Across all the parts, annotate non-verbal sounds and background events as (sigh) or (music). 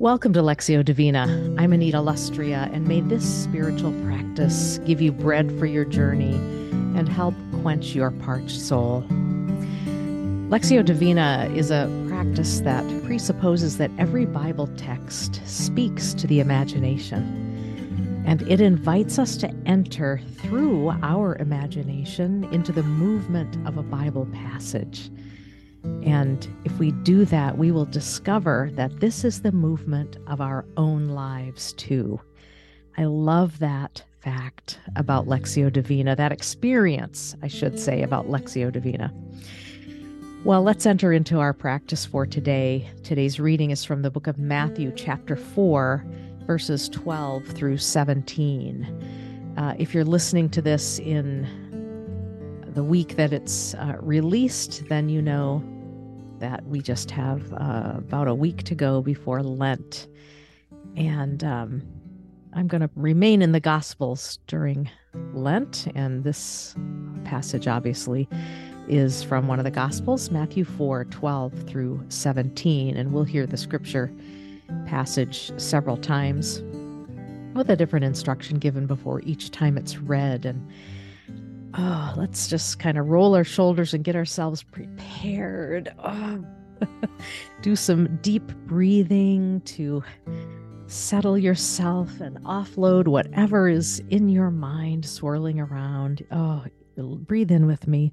Welcome to Lectio Divina. I'm Anita Lustrea, and may this spiritual practice give you bread for your journey and help quench your parched soul. Lectio Divina is a practice that presupposes that every Bible text speaks to the imagination, and it invites us to enter through our imagination into the movement of a Bible passage. And if we do that, we will discover that this is the movement of our own lives too. I love that fact about Lectio Divina, that experience, I should say, about Lectio Divina. Well, let's enter into our practice for today. Today's reading is from the book of Matthew, chapter 4, verses 12 through 17. Uh, if you're listening to this in the week that it's uh, released, then you know that we just have uh, about a week to go before Lent. And um, I'm going to remain in the Gospels during Lent. And this passage, obviously, is from one of the Gospels, Matthew 4 12 through 17. And we'll hear the scripture passage several times with a different instruction given before each time it's read. And oh, let's just kind of roll our shoulders and get ourselves prepared. Oh. (laughs) Do some deep breathing to settle yourself and offload whatever is in your mind swirling around. Oh, breathe in with me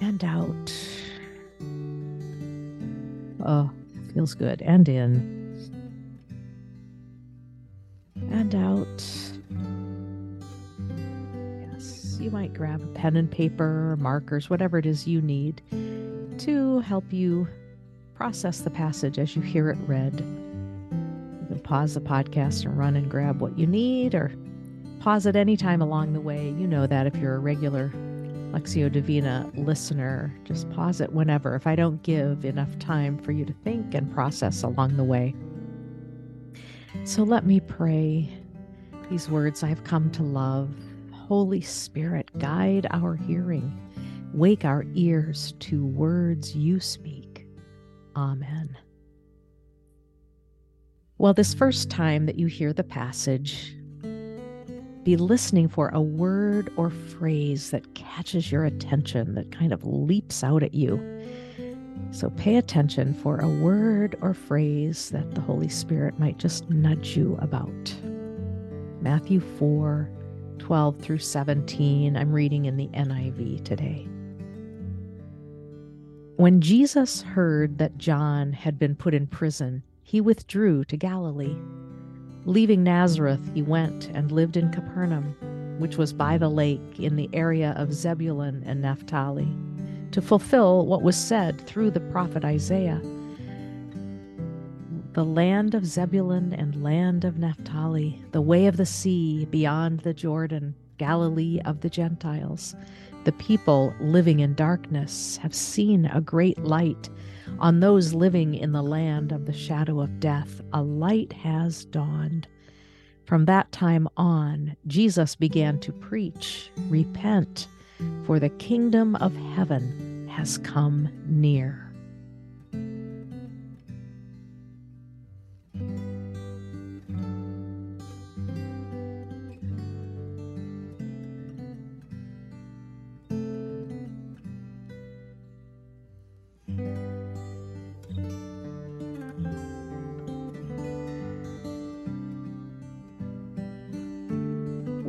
and out. Oh, feels good. And in grab a pen and paper, markers, whatever it is you need to help you process the passage as you hear it read. You can pause the podcast and run and grab what you need, or pause at any time along the way. You know that if you're a regular Lectio Divina listener, just pause it whenever if I don't give enough time for you to think and process along the way. So let me pray these words I've come to love Holy Spirit, guide our hearing, wake our ears to words you speak. Amen. Well, this first time that you hear the passage, be listening for a word or phrase that catches your attention, that kind of leaps out at you. So pay attention for a word or phrase that the Holy Spirit might just nudge you about. Matthew 4 12 through 17. I'm reading in the NIV today. When Jesus heard that John had been put in prison, he withdrew to Galilee. Leaving Nazareth, he went and lived in Capernaum, which was by the lake in the area of Zebulun and Naphtali, to fulfill what was said through the prophet Isaiah the land of Zebulun and land of Naphtali, the way of the sea beyond the Jordan, Galilee of the Gentiles. The people living in darkness have seen a great light. On those living in the land of the shadow of death, a light has dawned. From that time on, Jesus began to preach Repent, for the kingdom of heaven has come near.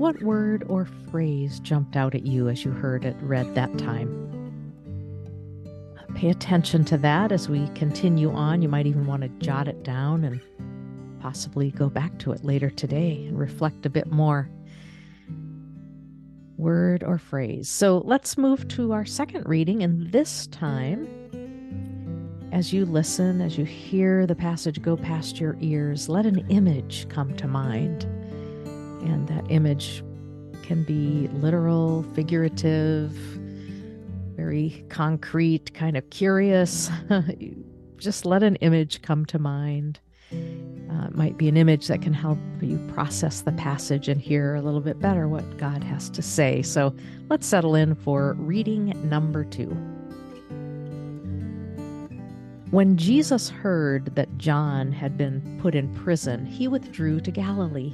What word or phrase jumped out at you as you heard it read that time? Pay attention to that as we continue on. You might even want to jot it down and possibly go back to it later today and reflect a bit more. Word or phrase. So let's move to our second reading, and this time, as you listen, as you hear the passage go past your ears, let an image come to mind. And that image can be literal, figurative, very concrete, kind of curious. (laughs) Just let an image come to mind. Uh, it might be an image that can help you process the passage and hear a little bit better what God has to say. So let's settle in for reading number two. When Jesus heard that John had been put in prison, he withdrew to Galilee.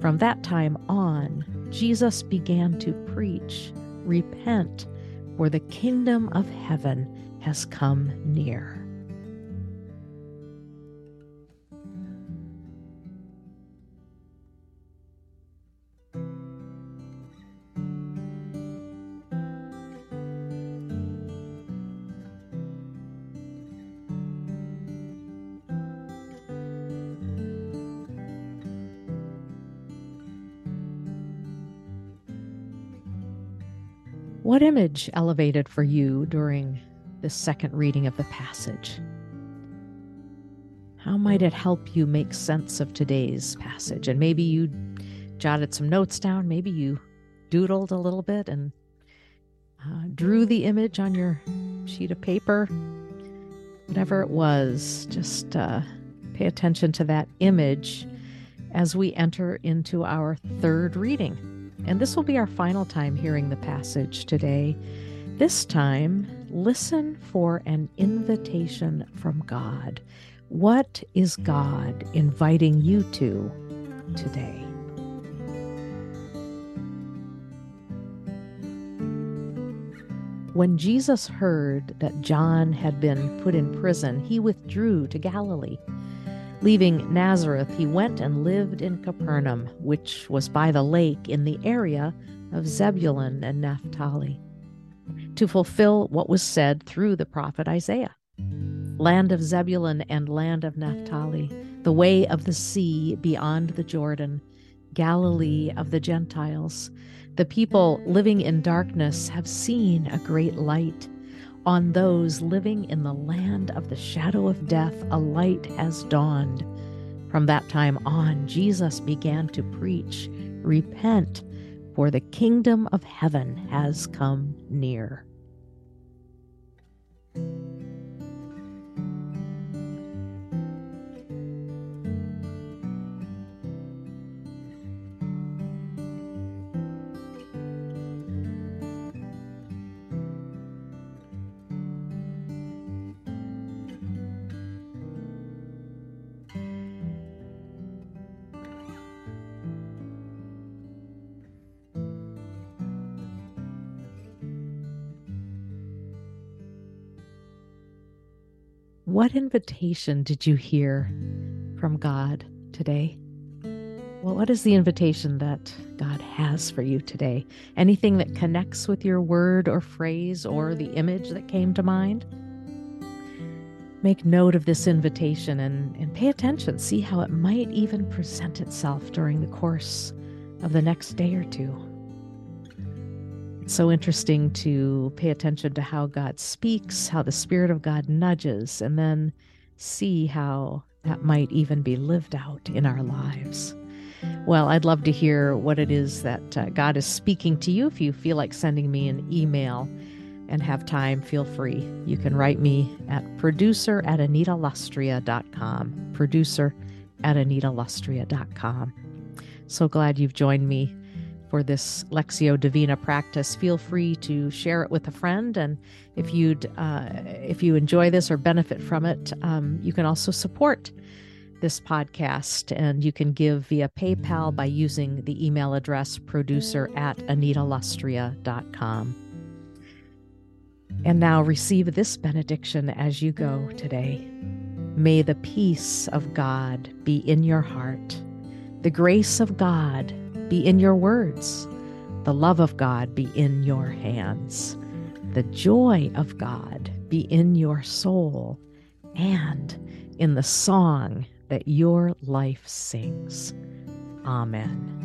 From that time on, Jesus began to preach, Repent, for the kingdom of heaven has come near. What image elevated for you during the second reading of the passage? How might it help you make sense of today's passage? And maybe you jotted some notes down, maybe you doodled a little bit and uh, drew the image on your sheet of paper. Whatever it was, just uh, pay attention to that image as we enter into our third reading. And this will be our final time hearing the passage today. This time, listen for an invitation from God. What is God inviting you to today? When Jesus heard that John had been put in prison, he withdrew to Galilee. Leaving Nazareth, he went and lived in Capernaum, which was by the lake in the area of Zebulun and Naphtali, to fulfill what was said through the prophet Isaiah Land of Zebulun and land of Naphtali, the way of the sea beyond the Jordan, Galilee of the Gentiles. The people living in darkness have seen a great light. On those living in the land of the shadow of death, a light has dawned. From that time on, Jesus began to preach Repent, for the kingdom of heaven has come near. What invitation did you hear from God today? Well, what is the invitation that God has for you today? Anything that connects with your word or phrase or the image that came to mind? Make note of this invitation and, and pay attention. See how it might even present itself during the course of the next day or two so interesting to pay attention to how God speaks, how the Spirit of God nudges, and then see how that might even be lived out in our lives. Well, I'd love to hear what it is that uh, God is speaking to you. If you feel like sending me an email and have time, feel free. You can write me at producer at anitalustrea.com. Producer at anitalustrea.com. So glad you've joined me for this Lectio Divina practice, feel free to share it with a friend. And if you'd uh, if you enjoy this or benefit from it, um, you can also support this podcast and you can give via PayPal by using the email address producer at anitalustrea.com. And now receive this benediction as you go today. May the peace of God be in your heart, the grace of God be in your words, the love of God be in your hands, the joy of God be in your soul, and in the song that your life sings. Amen.